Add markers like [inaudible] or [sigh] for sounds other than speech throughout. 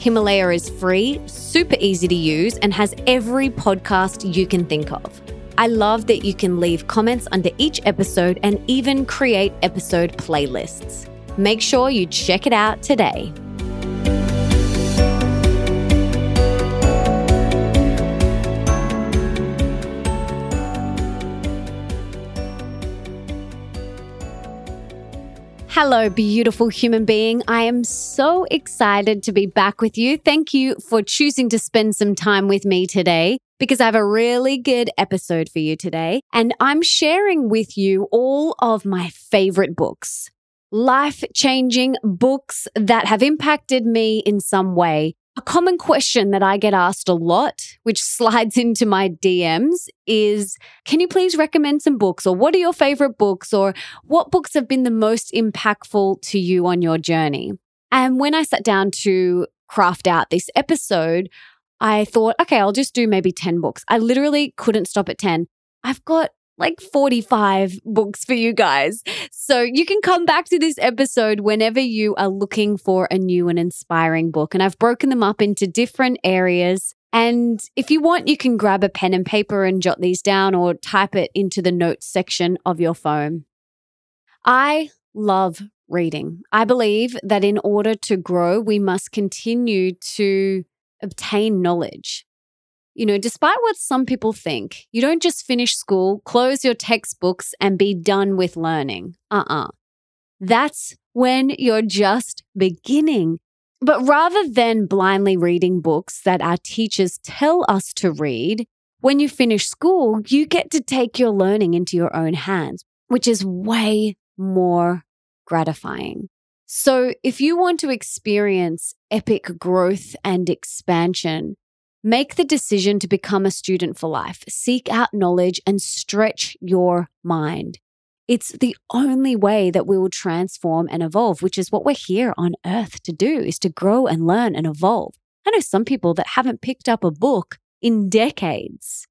Himalaya is free, super easy to use, and has every podcast you can think of. I love that you can leave comments under each episode and even create episode playlists. Make sure you check it out today. Hello, beautiful human being. I am so excited to be back with you. Thank you for choosing to spend some time with me today because I have a really good episode for you today. And I'm sharing with you all of my favorite books, life changing books that have impacted me in some way. A common question that I get asked a lot, which slides [laughs] into my DMs, is Can you please recommend some books? Or what are your favorite books? Or what books have been the most impactful to you on your journey? And when I sat down to craft out this episode, I thought, okay, I'll just do maybe 10 books. I literally couldn't stop at 10. I've got like 45 books for you guys. So you can come back to this episode whenever you are looking for a new and inspiring book. And I've broken them up into different areas. And if you want, you can grab a pen and paper and jot these down or type it into the notes section of your phone. I love reading. I believe that in order to grow, we must continue to obtain knowledge. You know, despite what some people think, you don't just finish school, close your textbooks, and be done with learning. Uh uh That's when you're just beginning. But rather than blindly reading books that our teachers tell us to read, when you finish school, you get to take your learning into your own hands, which is way more gratifying. So, if you want to experience epic growth and expansion, make the decision to become a student for life. Seek out knowledge and stretch your mind. It's the only way that we will transform and evolve, which is what we're here on earth to do is to grow and learn and evolve. I know some people that haven't picked up a book in decades.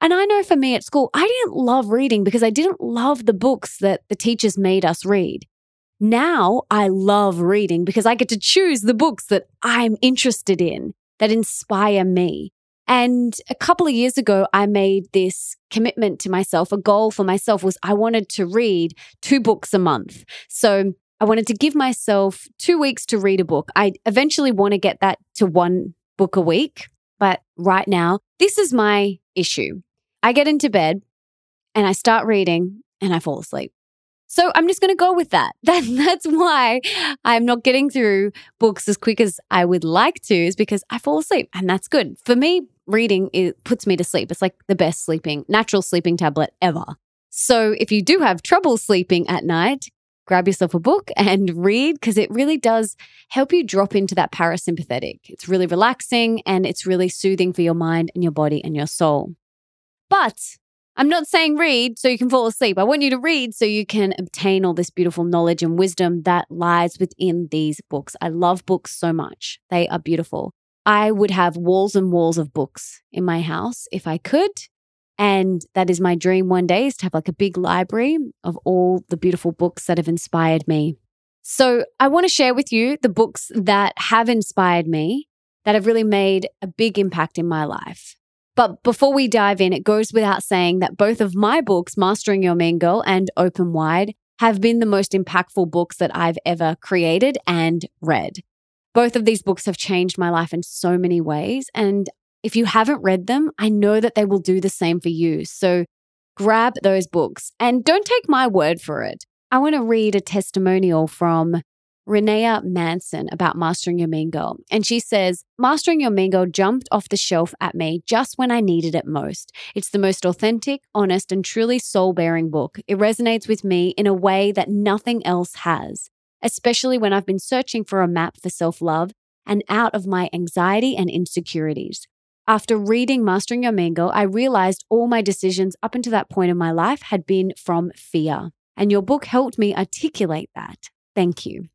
And I know for me at school, I didn't love reading because I didn't love the books that the teachers made us read. Now I love reading because I get to choose the books that I'm interested in that inspire me. And a couple of years ago, I made this commitment to myself. A goal for myself was I wanted to read two books a month. So I wanted to give myself two weeks to read a book. I eventually want to get that to one book a week. But right now, this is my issue. I get into bed and I start reading and I fall asleep. So I'm just going to go with that. [laughs] that. That's why I'm not getting through books as quick as I would like to, is because I fall asleep. And that's good. For me, reading it puts me to sleep. It's like the best sleeping, natural sleeping tablet ever. So if you do have trouble sleeping at night, grab yourself a book and read because it really does help you drop into that parasympathetic. It's really relaxing and it's really soothing for your mind and your body and your soul. But I'm not saying read so you can fall asleep. I want you to read so you can obtain all this beautiful knowledge and wisdom that lies within these books. I love books so much. They are beautiful. I would have walls and walls of books in my house if I could. And that is my dream one day is to have like a big library of all the beautiful books that have inspired me. So I want to share with you the books that have inspired me, that have really made a big impact in my life. But before we dive in, it goes without saying that both of my books, Mastering Your Mean Girl and Open Wide, have been the most impactful books that I've ever created and read. Both of these books have changed my life in so many ways. And if you haven't read them, I know that they will do the same for you. So grab those books and don't take my word for it. I want to read a testimonial from Renea Manson about Mastering Your Mean Girl. And she says, Mastering Your Mean Girl jumped off the shelf at me just when I needed it most. It's the most authentic, honest, and truly soul bearing book. It resonates with me in a way that nothing else has, especially when I've been searching for a map for self love and out of my anxiety and insecurities. After reading Mastering Your Mean Girl, I realized all my decisions up until that point in my life had been from fear. And your book helped me articulate that. Thank you.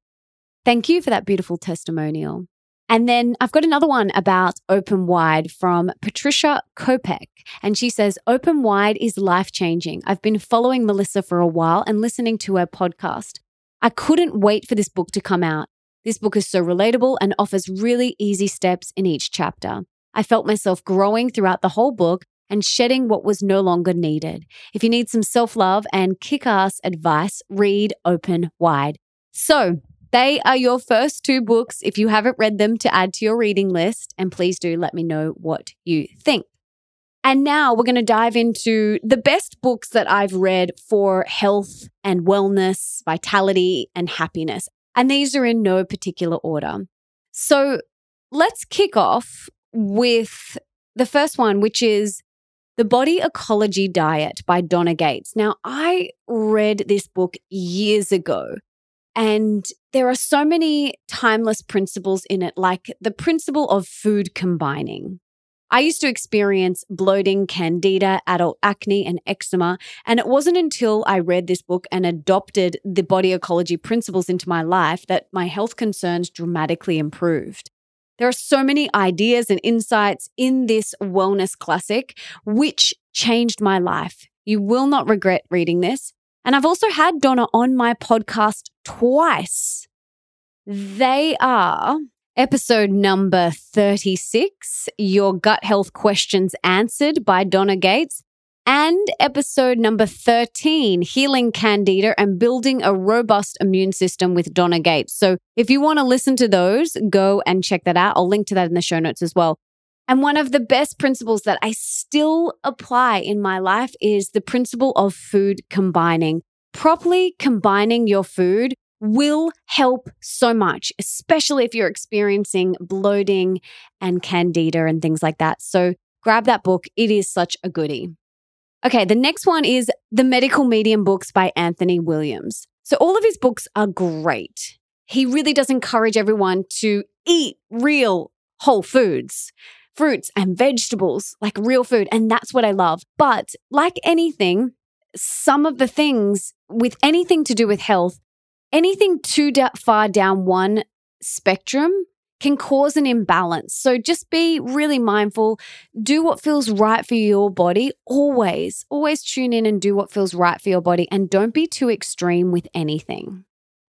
Thank you for that beautiful testimonial. And then I've got another one about Open Wide from Patricia Kopek. And she says, Open Wide is life changing. I've been following Melissa for a while and listening to her podcast. I couldn't wait for this book to come out. This book is so relatable and offers really easy steps in each chapter. I felt myself growing throughout the whole book and shedding what was no longer needed. If you need some self love and kick ass advice, read Open Wide. So, they are your first two books if you haven't read them to add to your reading list. And please do let me know what you think. And now we're going to dive into the best books that I've read for health and wellness, vitality, and happiness. And these are in no particular order. So let's kick off with the first one, which is The Body Ecology Diet by Donna Gates. Now, I read this book years ago and there are so many timeless principles in it, like the principle of food combining. I used to experience bloating, candida, adult acne, and eczema. And it wasn't until I read this book and adopted the body ecology principles into my life that my health concerns dramatically improved. There are so many ideas and insights in this wellness classic, which changed my life. You will not regret reading this. And I've also had Donna on my podcast twice. They are episode number 36, Your Gut Health Questions Answered by Donna Gates, and episode number 13, Healing Candida and Building a Robust Immune System with Donna Gates. So if you want to listen to those, go and check that out. I'll link to that in the show notes as well. And one of the best principles that I still apply in my life is the principle of food combining. Properly combining your food will help so much, especially if you're experiencing bloating and candida and things like that. So grab that book. It is such a goodie. Okay, the next one is The Medical Medium books by Anthony Williams. So all of his books are great. He really does encourage everyone to eat real whole foods fruits and vegetables, like real food. And that's what I love. But like anything, some of the things with anything to do with health, anything too da- far down one spectrum can cause an imbalance. So just be really mindful. Do what feels right for your body. Always, always tune in and do what feels right for your body. And don't be too extreme with anything.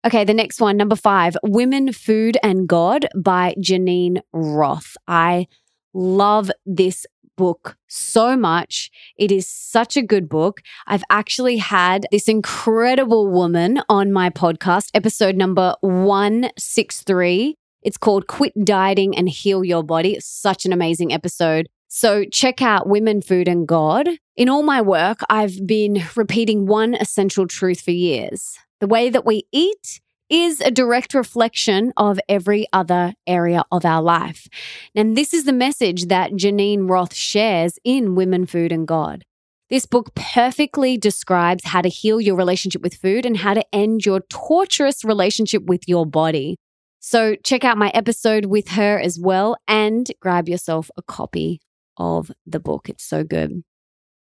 Okay, the next one, number five Women, Food, and God by Geneen Roth. I love this book so much. It is such a good book. I've actually had this incredible woman on my podcast, episode number 163. It's called Quit Dieting and Heal Your Body. It's such an amazing episode. So check out Women, Food, and God. In all my work, I've been repeating one essential truth for years. The way that we eat is a direct reflection of every other area of our life. And this is the message that Geneen Roth shares in Women, Food, and God. This book perfectly describes how to heal your relationship with food and how to end your torturous relationship with your body. So, check out my episode with her as well and grab yourself a copy of the book. It's so good.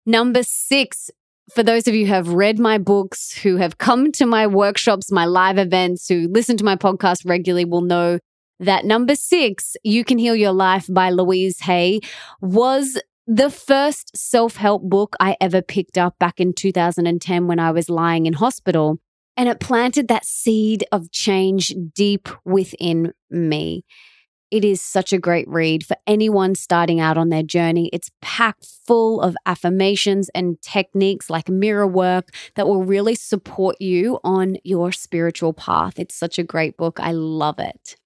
Number six, for those of you who have read my books, who have come to my workshops, my live events, who listen to my podcast regularly, will know that number six, You Can Heal Your Life by Louise Hay, was the first self help book I ever picked up back in 2010 when I was lying in hospital. And it planted that seed of change deep within me. It is such a great read for anyone starting out on their journey. It's packed full of affirmations and techniques like mirror work that will really support you on your spiritual path. It's such a great book. I love it.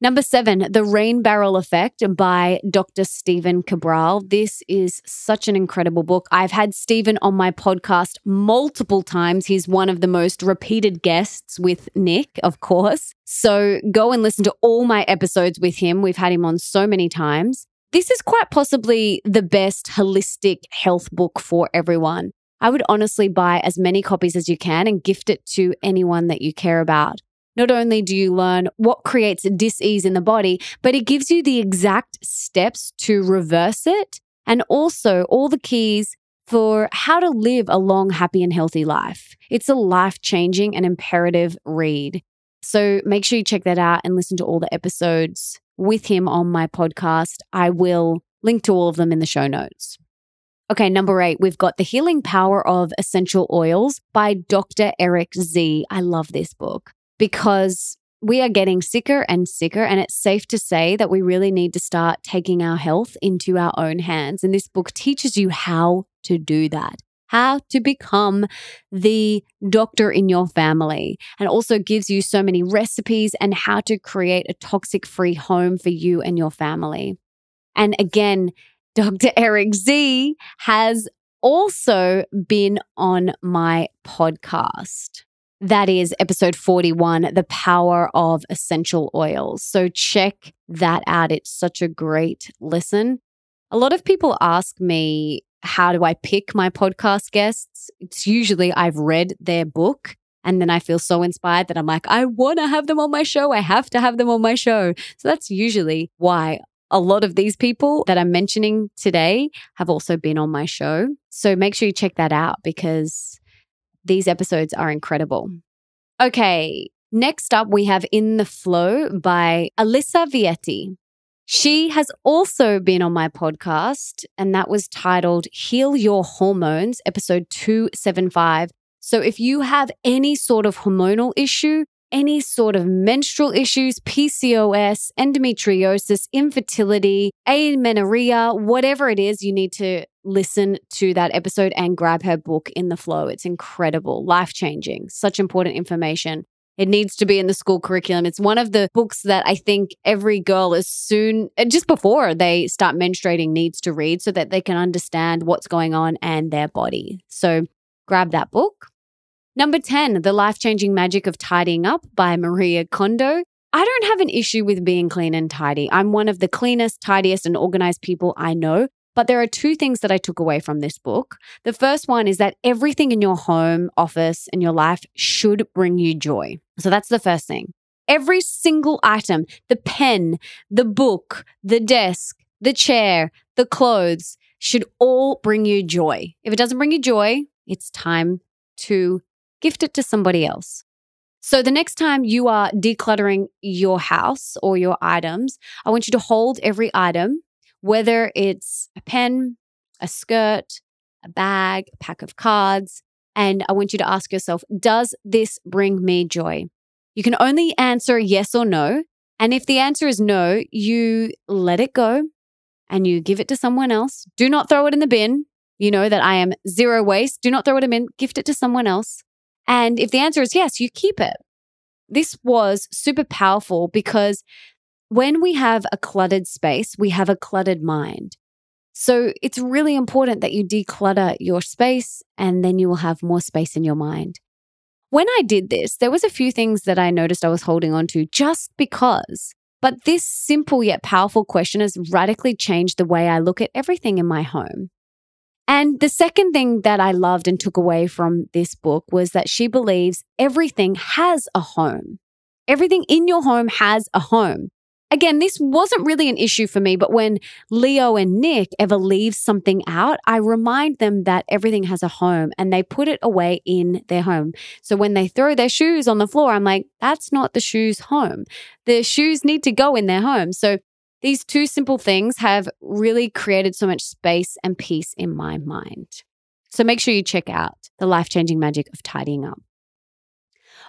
Number seven, The Rain Barrel Effect by Dr. Stephen Cabral. This is such an incredible book. I've had Stephen on my podcast multiple times. He's one of the most repeated guests with Nick, of course. So go and listen to all my episodes with him. We've had him on so many times. This is quite possibly the best holistic health book for everyone. I would honestly buy as many copies as you can and gift it to anyone that you care about. Not only do you learn what creates dis-ease in the body, but it gives you the exact steps to reverse it and also all the keys for how to live a long, happy, and healthy life. It's a life changing and imperative read. So make sure you check that out and listen to all the episodes with him on my podcast. I will link to all of them in the show notes. Okay, number eight, we've got The Healing Power of Essential Oils by Dr. Eric Z. I love this book because we are getting sicker and sicker. And it's safe to say that we really need to start taking our health into our own hands. And this book teaches you how to do that, how to become the doctor in your family, and also gives you so many recipes and how to create a toxic free home for you and your family. And again, [laughs] Dr. Eric Z has also been on my podcast. That is episode 41, The Power of Essential Oils. So check that out. It's such a great listen. A lot of people ask me, how do I pick my podcast guests? It's usually I've read their book and then I feel so inspired that I'm like, I want to have them on my show. I have to have them on my show. So that's usually why a lot of these people that I'm mentioning today have also been on my show. So make sure you check that out because these episodes are incredible. Okay, next up we have In the Flow by Alisa Vitti. She has also been on my podcast, and that was titled Heal Your Hormones, episode 275. So if you have any sort of hormonal issue, any sort of menstrual issues, PCOS, endometriosis, infertility, amenorrhea, whatever it is, you need to listen to that episode and grab her book in the flow. It's incredible, life changing, such important information. It needs to be in the school curriculum. It's one of the books that I think every girl as soon, uh, just before they start menstruating, needs to read so that they can understand what's going on and their body. So grab that book. Number 10, The Life Changing Magic of Tidying Up by Marie Kondo. I don't have an issue with being clean and tidy. I'm one of the cleanest, tidiest, and organized people I know. But there are two things that I took away from this book. The first one is that everything in your home, office, and your life should bring you joy. So that's the first thing. Every single item, the pen, the book, the desk, the chair, the clothes, should all bring you joy. If it doesn't bring you joy, it's time to gift it to somebody else. So the next time you are decluttering your house or your items, I want you to hold every item, whether it's a pen, a skirt, a bag, a pack of cards, and I want you to ask yourself, does this bring me joy? You can only answer yes or no. And if the answer is no, you let it go and you give it to someone else. Do not throw it in the bin. You know that I am zero waste. Do not throw it in, the bin. gift it to someone else. And if the answer is yes, you keep it. This was super powerful because when we have a cluttered space, we have a cluttered mind. So it's really important that you declutter your space and then you will have more space in your mind. When I did this, there was a few things that I noticed I was holding on to just because. But this simple yet powerful question has radically changed the way I look at everything in my home. And the second thing that I loved and took away from this book was that she believes everything has a home. Everything in your home has a home. Again, this wasn't really an issue for me, but when Leo and Nick ever leave something out, I remind them that everything has a home and they put it away in their home. So when they throw their shoes on the floor, I'm like, that's not the shoes' home. The shoes need to go in their home. So these two simple things have really created so much space and peace in my mind. So make sure you check out the life changing magic of tidying up.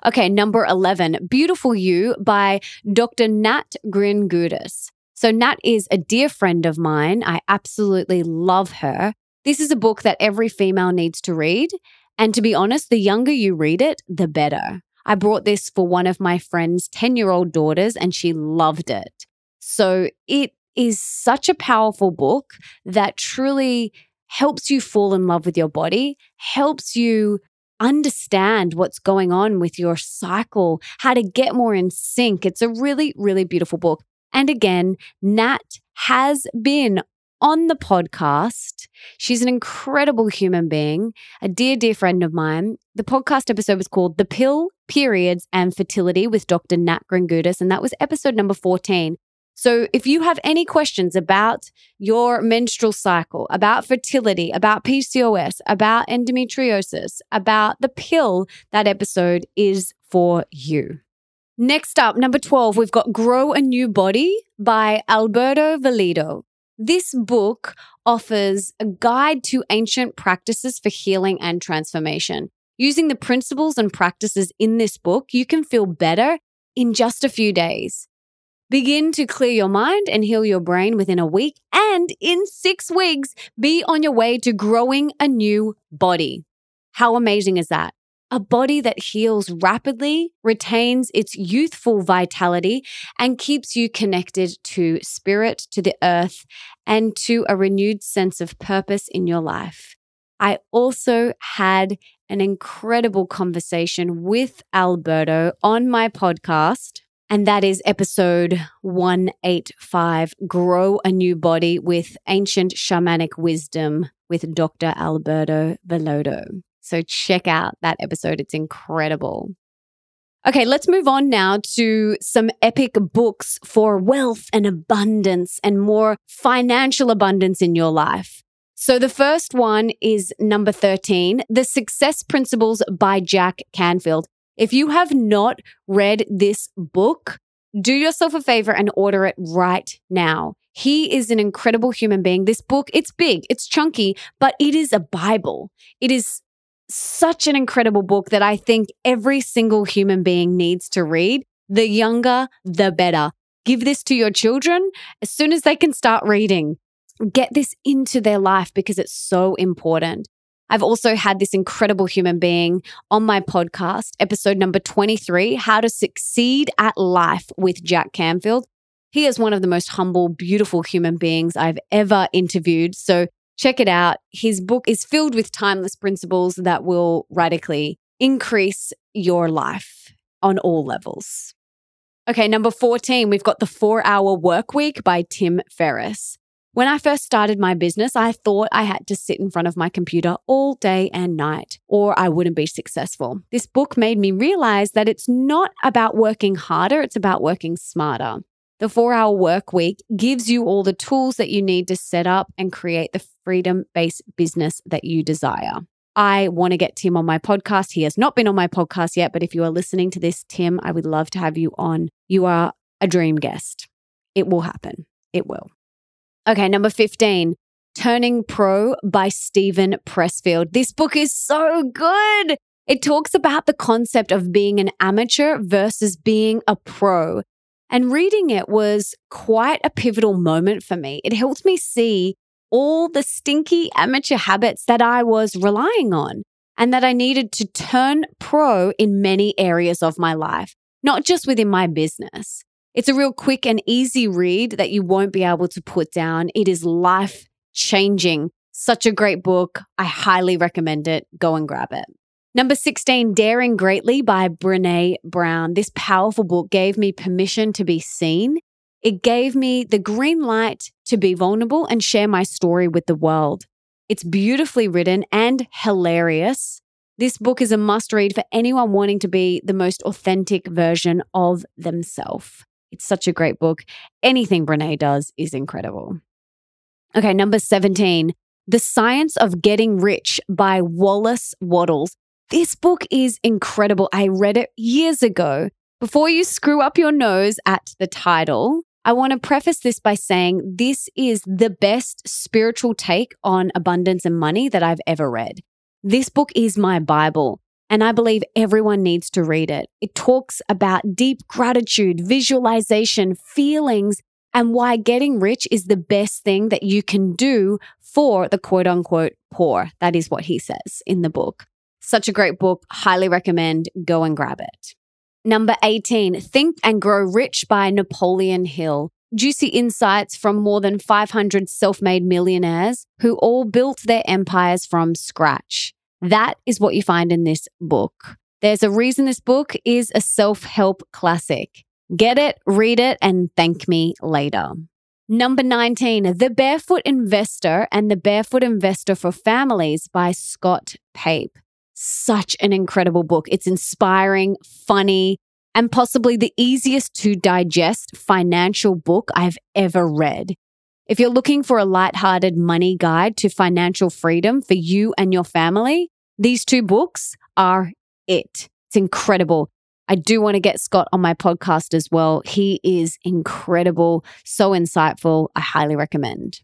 Okay, number 11, Beautiful You by Dr. Nat Kringoudis. So, Nat is a dear friend of mine. I absolutely love her. This is a book that every female needs to read. And to be honest, the younger you read it, the better. I brought this for one of my friend's 10 year old daughters and she loved it. So it is such a powerful book that truly helps you fall in love with your body, helps you understand what's going on with your cycle, how to get more in sync. It's a really, really beautiful book. And again, Nat has been on the podcast. She's an incredible human being, a dear, dear friend of mine. The podcast episode was called The Pill, Periods, and Fertility with Dr. Nat Kringoudis, and that was episode number 14. So if you have any questions about your menstrual cycle, about fertility, about PCOS, about endometriosis, about the pill, that episode is for you. Next up, number 12, we've got Grow a New Body by Alberto Villoldo. This book offers a guide to ancient practices for healing and transformation. Using the principles and practices in this book, you can feel better in just a few days. Begin to clear your mind and heal your brain within a week, and in six weeks, be on your way to growing a new body. How amazing is that? A body that heals rapidly, retains its youthful vitality, and keeps you connected to spirit, to the earth, and to a renewed sense of purpose in your life. I also had an incredible conversation with Alberto on my podcast and that is episode 185 Grow a New Body with Ancient Shamanic Wisdom with Dr. Alberto Villoldo. So check out that episode, it's incredible. Okay, let's move on now to some epic books for wealth and abundance and more financial abundance in your life. So the first one is number 13, The Success Principles by Jack Canfield. If you have not read this book, do yourself a favor and order it right now. He is an incredible human being. This book, it's big, it's chunky, but it is a Bible. It is such an incredible book that I think every single human being needs to read. The younger, the better. Give this to your children as soon as they can start reading. Get this into their life because it's so important. I've also had this incredible human being on my podcast, episode number 23 How to Succeed at Life with Jack Canfield. He is one of the most humble, beautiful human beings I've ever interviewed. So check it out. His book is filled with timeless principles that will radically increase your life on all levels. Okay, number 14, we've got The Four Hour Work Week by Tim Ferriss. When I first started my business, I thought I had to sit in front of my computer all day and night, or I wouldn't be successful. This book made me realize that it's not about working harder, it's about working smarter. The four hour work week gives you all the tools that you need to set up and create the freedom based business that you desire. I want to get Tim on my podcast. He has not been on my podcast yet, but if you are listening to this, Tim, I would love to have you on. You are a dream guest. It will happen. It will. Okay, number 15, Turning Pro by Steven Pressfield. This book is so good. It talks about the concept of being an amateur versus being a pro. And reading it was quite a pivotal moment for me. It helped me see all the stinky amateur habits that I was relying on and that I needed to turn pro in many areas of my life, not just within my business. It's a real quick and easy read that you won't be able to put down. It is life changing. Such a great book. I highly recommend it. Go and grab it. Number 16, Daring Greatly by Brene Brown. This powerful book gave me permission to be seen. It gave me the green light to be vulnerable and share my story with the world. It's beautifully written and hilarious. This book is a must read for anyone wanting to be the most authentic version of themselves. It's such a great book. Anything Brene does is incredible. Okay, number 17, The Science of Getting Rich by Wallace Wattles. This book is incredible. I read it years ago. Before you screw up your nose at the title, I want to preface this by saying this is the best spiritual take on abundance and money that I've ever read. This book is my Bible. And I believe everyone needs to read it. It talks about deep gratitude, visualization, feelings, and why getting rich is the best thing that you can do for the quote unquote poor. That is what he says in the book. Such a great book. Highly recommend. Go and grab it. Number 18, Think and Grow Rich by Napoleon Hill. Juicy insights from more than 500 self made millionaires who all built their empires from scratch. That is what you find in this book. There's a reason this book is a self help classic. Get it, read it, and thank me later. Number 19, The Barefoot Investor and the Barefoot Investor for Families by Scott Pape. Such an incredible book. It's inspiring, funny, and possibly the easiest to digest financial book I've ever read. If you're looking for a light-hearted money guide to financial freedom for you and your family, these two books are it. It's incredible. I do want to get Scott on my podcast as well. He is incredible, so insightful. I highly recommend.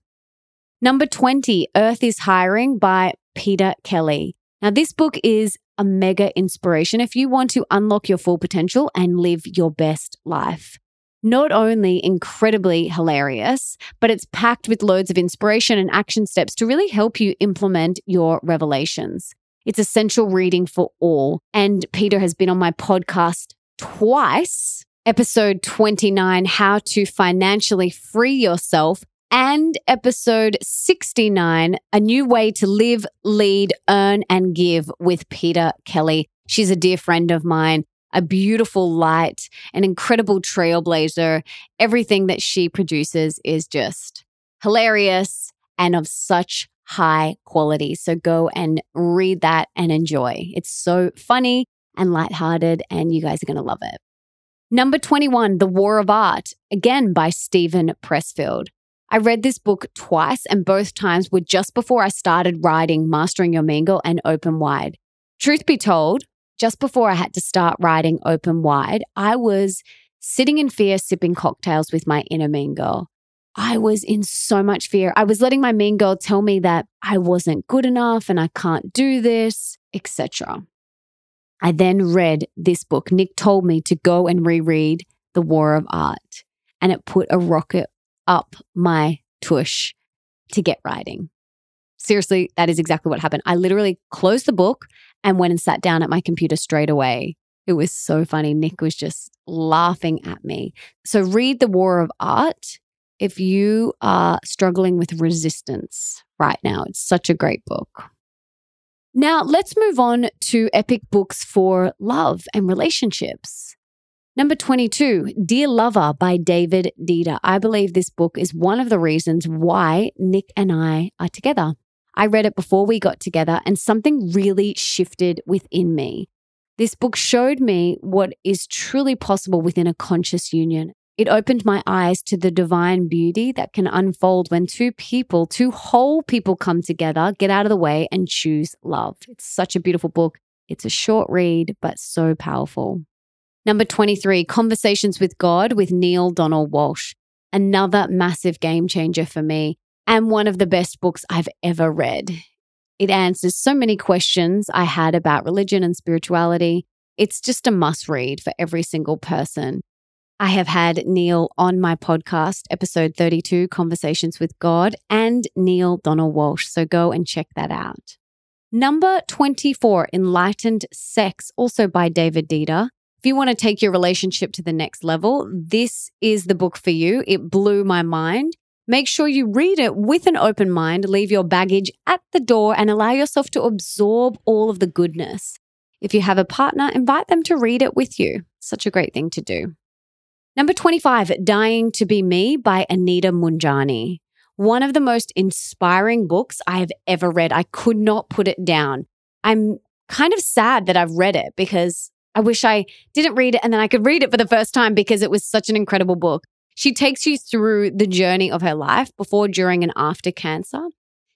Number 20, Earth is Hiring by Peta Kelly. Now, this book is a mega inspiration if you want to unlock your full potential and live your best life. Not only incredibly hilarious, but it's packed with loads of inspiration and action steps to really help you implement your revelations. It's essential reading for all. And Peta has been on my podcast twice. Episode 29, How to Financially Free Yourself, and episode 69, A New Way to Live, Lead, Earn, and Give with Peta Kelly. She's a dear friend of mine, a beautiful light, an incredible trailblazer. Everything that she produces is just hilarious and of such high quality. So go and read that and enjoy. It's so funny and lighthearted, and you guys are going to love it. Number 21, The War of Art, again by Steven Pressfield. I read this book twice, and both times were just before I started writing Mastering Your Girl and Open Wide. Truth be told, just before I had to start writing Open Wide, I was sitting in fear, sipping cocktails with my inner mean girl. I was in so much fear. I was letting my mean girl tell me that I wasn't good enough and I can't do this, etc. I then read this book. Nick told me to go and reread The War of Art, and it put a rocket up my tush to get writing. Seriously, that is exactly what happened. I literally closed the book and went and sat down at my computer straight away. It was so funny. Nick was just laughing at me. So, read The War of Art if you are struggling with resistance right now. It's such a great book. Now, let's move on to epic books for love and relationships. Number 22, Dear Lover by David Deida. I believe this book is one of the reasons why Nick and I are together. I read it before we got together and something really shifted within me. This book showed me what is truly possible within a conscious union. It opened my eyes to the divine beauty that can unfold when two people, two whole people come together, get out of the way, and choose love. It's such a beautiful book. It's a short read, but so powerful. Number 23, Conversations with God with Neale Donald Walsch. Another massive game changer for me and one of the best books I've ever read. It answers so many questions I had about religion and spirituality. It's just a must read for every single person. I have had Neale on my podcast, episode 32, Conversations with God, and Neale Donald Walsch. So go and check that out. Number 24, Enlightened Sex, also by David Deida. If you want to take your relationship to the next level, this is the book for you. It blew my mind. Make sure you read it with an open mind, leave your baggage at the door, and allow yourself to absorb all of the goodness. If you have a partner, invite them to read it with you. Such a great thing to do. Number 25, Dying to Be Me by Anita Moorjani. One of the most inspiring books I have ever read. I could not put it down. I'm kind of sad that I've read it because I wish I didn't read it and then I could read it for the first time because it was such an incredible book. She takes you through the journey of her life before, during, and after cancer.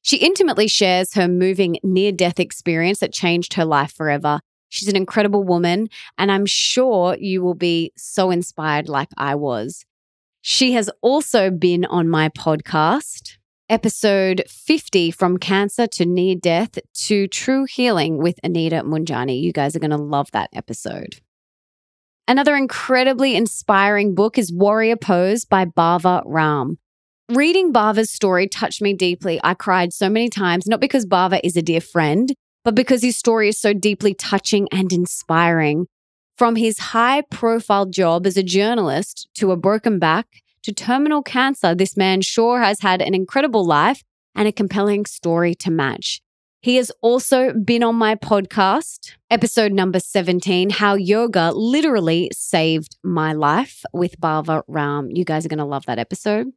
She intimately shares her moving near death experience that changed her life forever She's an incredible woman, and I'm sure you will be so inspired like I was. She has also been on my podcast, episode 50 From Cancer to Near Death to True Healing with Anita Moorjani. You guys are going to love that episode. Another incredibly inspiring book is Warrior Pose by Bhava Ram. Reading Bhava's story touched me deeply. I cried so many times, not because Bhava is a dear friend, but because his story is so deeply touching and inspiring. From his high profile job as a journalist to a broken back to terminal cancer, this man sure has had an incredible life and a compelling story to match. He has also been on my podcast, episode number 17, How Yoga Literally Saved My Life with Bhava Ram. You guys are going to love that episode.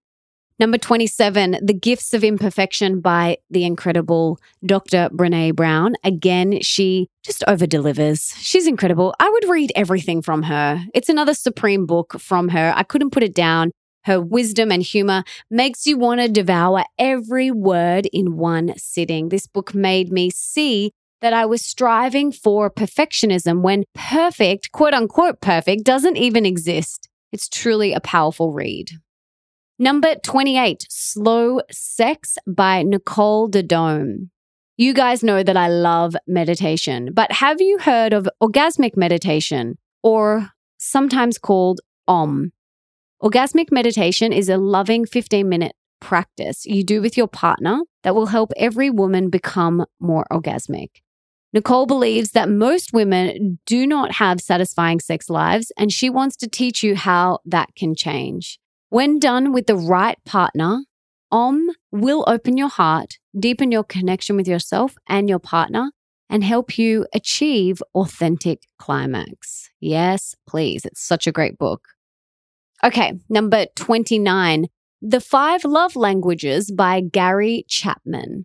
Number 27, The Gifts of Imperfection by the incredible Dr. Brene Brown. Again, she just over delivers. She's incredible. I would read everything from her. It's another supreme book from her. I couldn't put it down. Her wisdom and humor makes you want to devour every word in one sitting. This book made me see that I was striving for perfectionism when perfect, quote unquote perfect, doesn't even exist. It's truly a powerful read. Number 28, Slow Sex by Nicole Daedone. You guys know that I love meditation, but have you heard of orgasmic meditation or sometimes called OM? Orgasmic meditation is a loving 15 minute practice you do with your partner that will help every woman become more orgasmic. Nicole believes that most women do not have satisfying sex lives, and she wants to teach you how that can change. When done with the right partner, OM will open your heart, deepen your connection with yourself and your partner, and help you achieve authentic climax. Yes, please. It's such a great book. Okay, number 29, The Five Love Languages by Gary Chapman.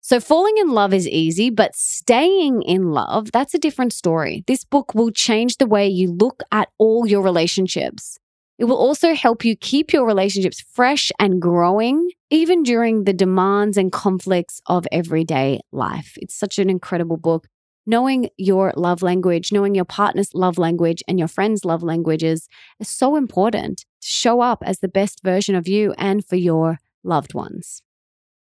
So, falling in love is easy, but staying in love, that's a different story. This book will change the way you look at all your relationships. It will also help you keep your relationships fresh and growing, even during the demands and conflicts of everyday life. It's such an incredible book knowing your love language, knowing your partner's love language and your friend's love languages is so important to show up as the best version of you and for your loved ones.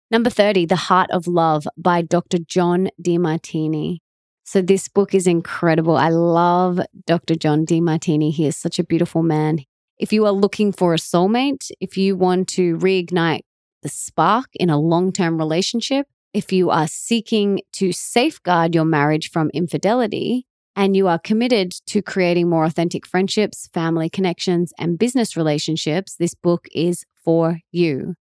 Number 30, The Heart of Love by Dr. John Demartini. So, this book is incredible. I love Dr. John Demartini. He is such a beautiful man. If you are looking for a soulmate, if you want to reignite the spark in a long term relationship, if you are seeking to safeguard your marriage from infidelity and you are committed to creating more authentic friendships, family connections, and business relationships, this book is for you.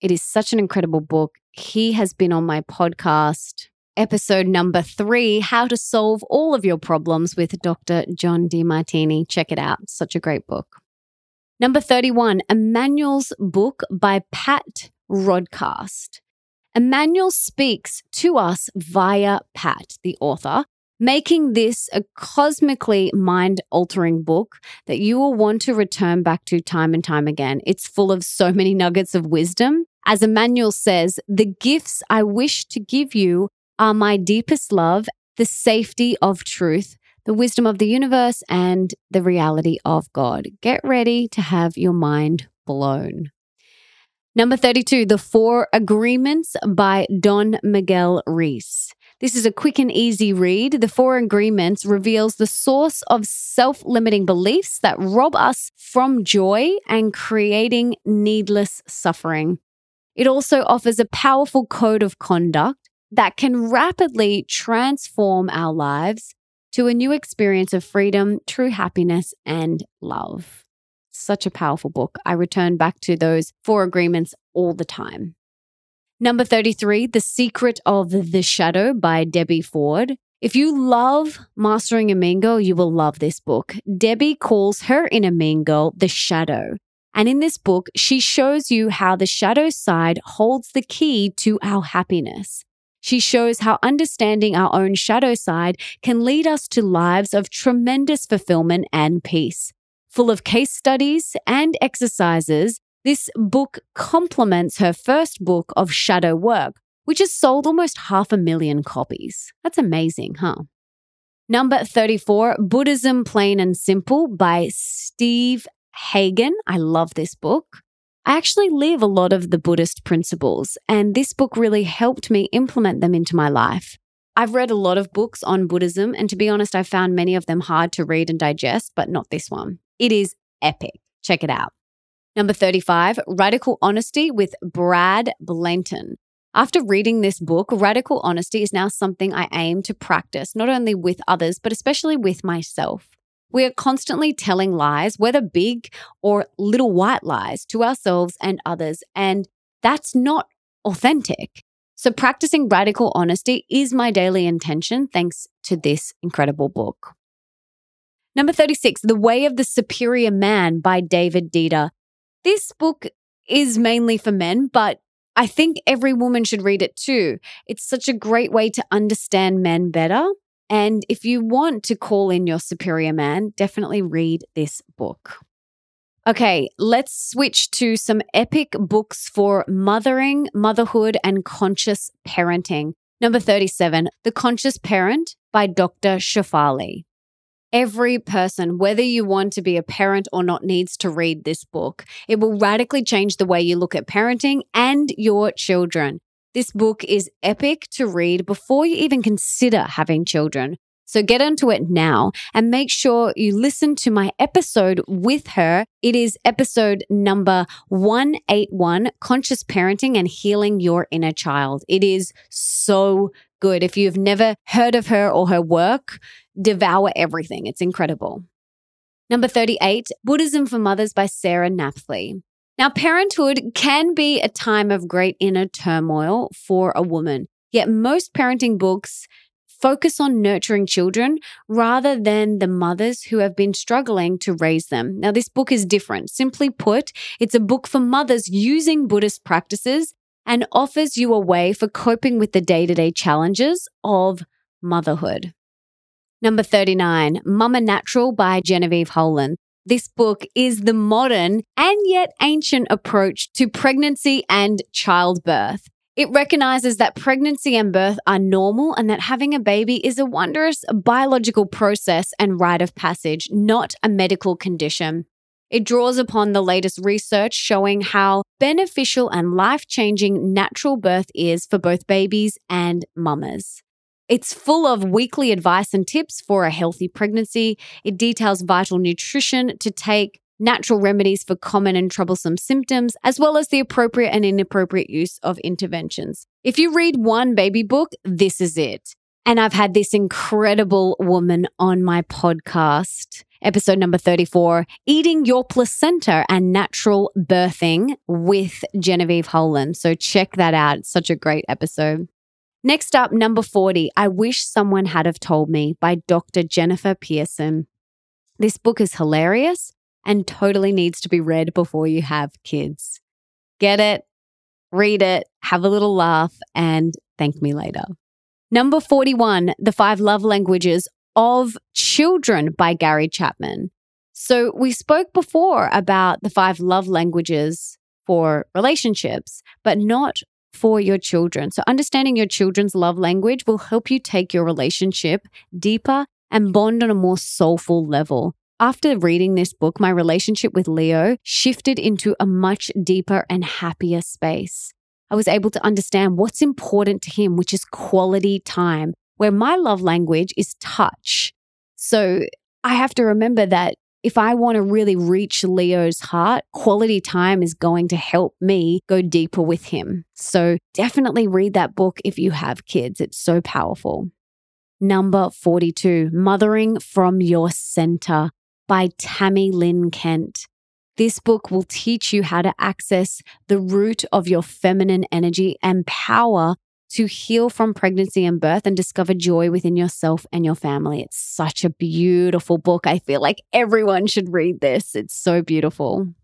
It is such an incredible book. He has been on my podcast, episode number three How to Solve All of Your Problems with Dr. John Demartini. Check it out. Such a great book. Number 31, Emmanuel's book by Pat Rodegast. Emmanuel speaks to us via Pat, the author, making this a cosmically mind altering book that you will want to return back to time and time again. It's full of so many nuggets of wisdom. As Emmanuel says, the gifts I wish to give you are my deepest love, the safety of truth, the wisdom of the universe, and the reality of God. Get ready to have your mind blown. Number 32, The Four Agreements by Don Miguel Ruiz. This is a quick and easy read. The Four Agreements reveals the source of self limiting beliefs that rob us from joy and creating needless suffering. It also offers a powerful code of conduct that can rapidly transform our lives to a new experience of freedom, true happiness, and love. Such a powerful book. I return back to those four agreements all the time. Number 33, The Secret of the Shadow by Debbie Ford. If you love Mastering a Mean Girl, you will love this book. Debbie calls her inner mean girl the shadow. And in this book, she shows you how the shadow side holds the key to our happiness. She shows how understanding our own shadow side can lead us to lives of tremendous fulfillment and peace full of case studies and exercises, this book complements her first book of shadow work, which has sold almost half a million copies. That's amazing, huh? Number 34, Buddhism Plain and Simple by Steve Hagen. I love this book. I actually live a lot of the Buddhist principles, and this book really helped me implement them into my life. I've read a lot of books on Buddhism, and to be honest, I found many of them hard to read and digest, but not this one. It is epic. Check it out. Number 35, Radical Honesty with Brad Blanton. After reading this book, radical honesty is now something I aim to practice, not only with others, but especially with myself. We are constantly telling lies, whether big or little white lies, to ourselves and others. And that's not authentic. So, practicing radical honesty is my daily intention thanks to this incredible book. Number 36, The Way of the Superior Man by David Deida. This book is mainly for men, but I think every woman should read it too. It's such a great way to understand men better. And if you want to call in your superior man, definitely read this book. Okay, let's switch to some epic books for mothering, motherhood, and conscious parenting. Number 37, The Conscious Parent by Dr. Shefali. Every person, whether you want to be a parent or not, needs to read this book. It will radically change the way you look at parenting and your children. This book is epic to read before you even consider having children. So get into it now and make sure you listen to my episode with her. It is episode number 181 Conscious Parenting and Healing Your Inner Child. It is so good. If you've never heard of her or her work, devour everything. It's incredible. Number 38, Buddhism for Mothers by Sarah Napthali. Now, parenthood can be a time of great inner turmoil for a woman, yet most parenting books focus on nurturing children rather than the mothers who have been struggling to raise them. Now, this book is different. Simply put, it's a book for mothers using Buddhist practices and offers you a way for coping with the day to day challenges of motherhood. Number 39, Mama Natural by Genevieve Howland. This book is the modern and yet ancient approach to pregnancy and childbirth. It recognizes that pregnancy and birth are normal and that having a baby is a wondrous biological process and rite of passage, not a medical condition. It draws upon the latest research showing how beneficial and life changing natural birth is for both babies and mamas. It's full of weekly advice and tips for a healthy pregnancy. It details vital nutrition to take, natural remedies for common and troublesome symptoms, as well as the appropriate and inappropriate use of interventions. If you read one baby book, this is it. And I've had this incredible woman on my podcast, episode number 34, Eating Your Placenta and Natural Birthing with Genevieve Howland. So check that out. It's such a great episode. Next up, number 40, I Wish Someone Had Have Told Me by Dr. Jennifer Pearson. This book is hilarious and totally needs to be read before you have kids. Get it, read it, have a little laugh, and thank me later. Number 41, The Five Love Languages of Children by Gary Chapman. So, we spoke before about the five love languages for relationships, but not for your children. So, understanding your children's love language will help you take your relationship deeper and bond on a more soulful level. After reading this book, my relationship with Leo shifted into a much deeper and happier space. I was able to understand what's important to him, which is quality time, where my love language is touch. So I have to remember that if I want to really reach Leo's heart, quality time is going to help me go deeper with him. So definitely read that book if you have kids. It's so powerful. Number 42, Mothering from Your Center by Tami Lynn Kent. This book will teach you how to access the root of your feminine energy and power to heal from pregnancy and birth and discover joy within yourself and your family. It's such a beautiful book. I feel like everyone should read this. It's so beautiful.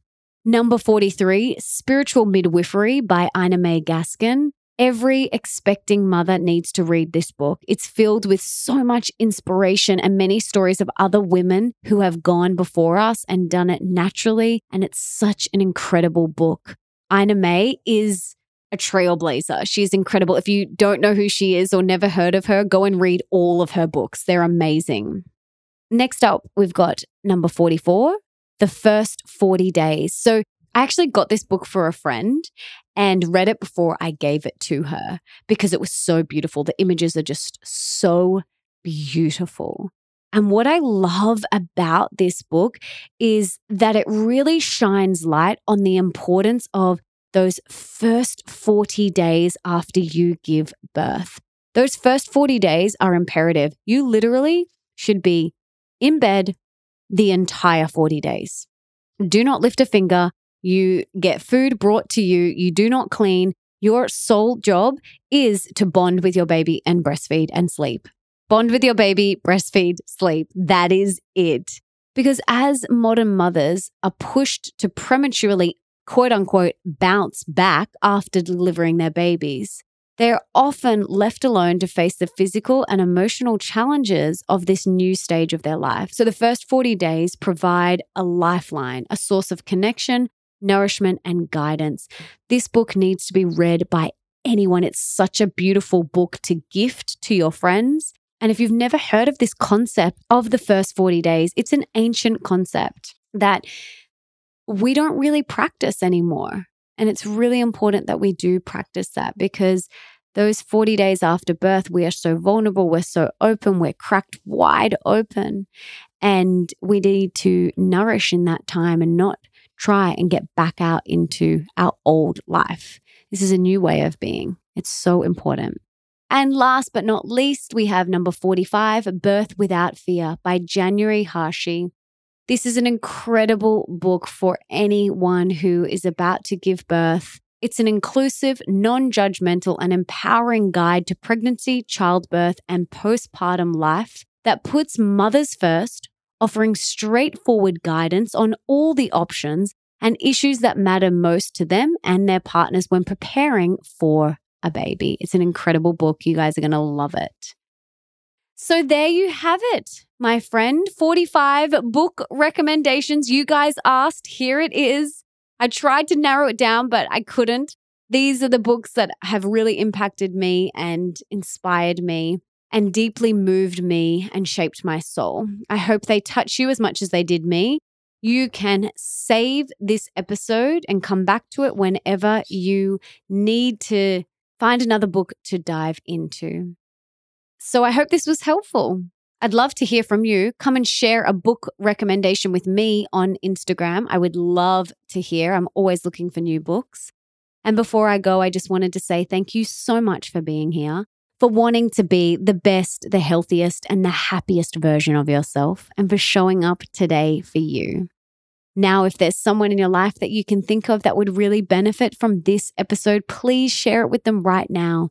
Number 43, Spiritual Midwifery by Ina May Gaskin. Every expecting mother needs to read this book. It's filled with so much inspiration and many stories of other women who have gone before us and done it naturally. And it's such an incredible book. Ina May is a trailblazer. She's incredible. If you don't know who she is or never heard of her, go and read all of her books. They're amazing. Next up, we've got number 44, The First 40 Days. So I actually got this book for a friend and read it before I gave it to her because it was so beautiful. The images are just so beautiful. And what I love about this book is that it really shines light on the importance of those first 40 days after you give birth. Those first 40 days are imperative. You literally should be in bed, the entire 40 days. Do not lift a finger. You get food brought to you. You do not clean. Your sole job is to bond with your baby and breastfeed and sleep. Bond with your baby, breastfeed, sleep. That is it. Because as modern mothers are pushed to prematurely, quote unquote, bounce back after delivering their babies, they're often left alone to face the physical and emotional challenges of this new stage of their life. So the first 40 days provide a lifeline, a source of connection, nourishment, and guidance. This book needs to be read by anyone. It's such a beautiful book to gift to your friends. And if you've never heard of this concept of the first 40 days, it's an ancient concept that we don't really practice anymore. And it's really important that we do practice that because those 40 days after birth, we are so vulnerable, we're so open, we're cracked wide open. And we need to nourish in that time and not try and get back out into our old life. This is a new way of being. It's so important. And last but not least, we have number 45, Birth Without Fear by January Harshe. This is an incredible book for anyone who is about to give birth. It's an inclusive, non judgmental, and empowering guide to pregnancy, childbirth, and postpartum life that puts mothers first, offering straightforward guidance on all the options and issues that matter most to them and their partners when preparing for a baby. It's an incredible book. You guys are going to love it. So there you have it, my friend. 45 book recommendations you guys asked. Here it is. I tried to narrow it down, but I couldn't. These are the books that have really impacted me and inspired me and deeply moved me and shaped my soul. I hope they touch you as much as they did me. You can save this episode and come back to it whenever you need to find another book to dive into. So I hope this was helpful. I'd love to hear from you. Come and share a book recommendation with me on Instagram. I would love to hear. I'm always looking for new books. And before I go, I just wanted to say thank you so much for being here, for wanting to be the best, the healthiest, and the happiest version of yourself, and for showing up today for you. Now, if there's someone in your life that you can think of that would really benefit from this episode, please share it with them right now.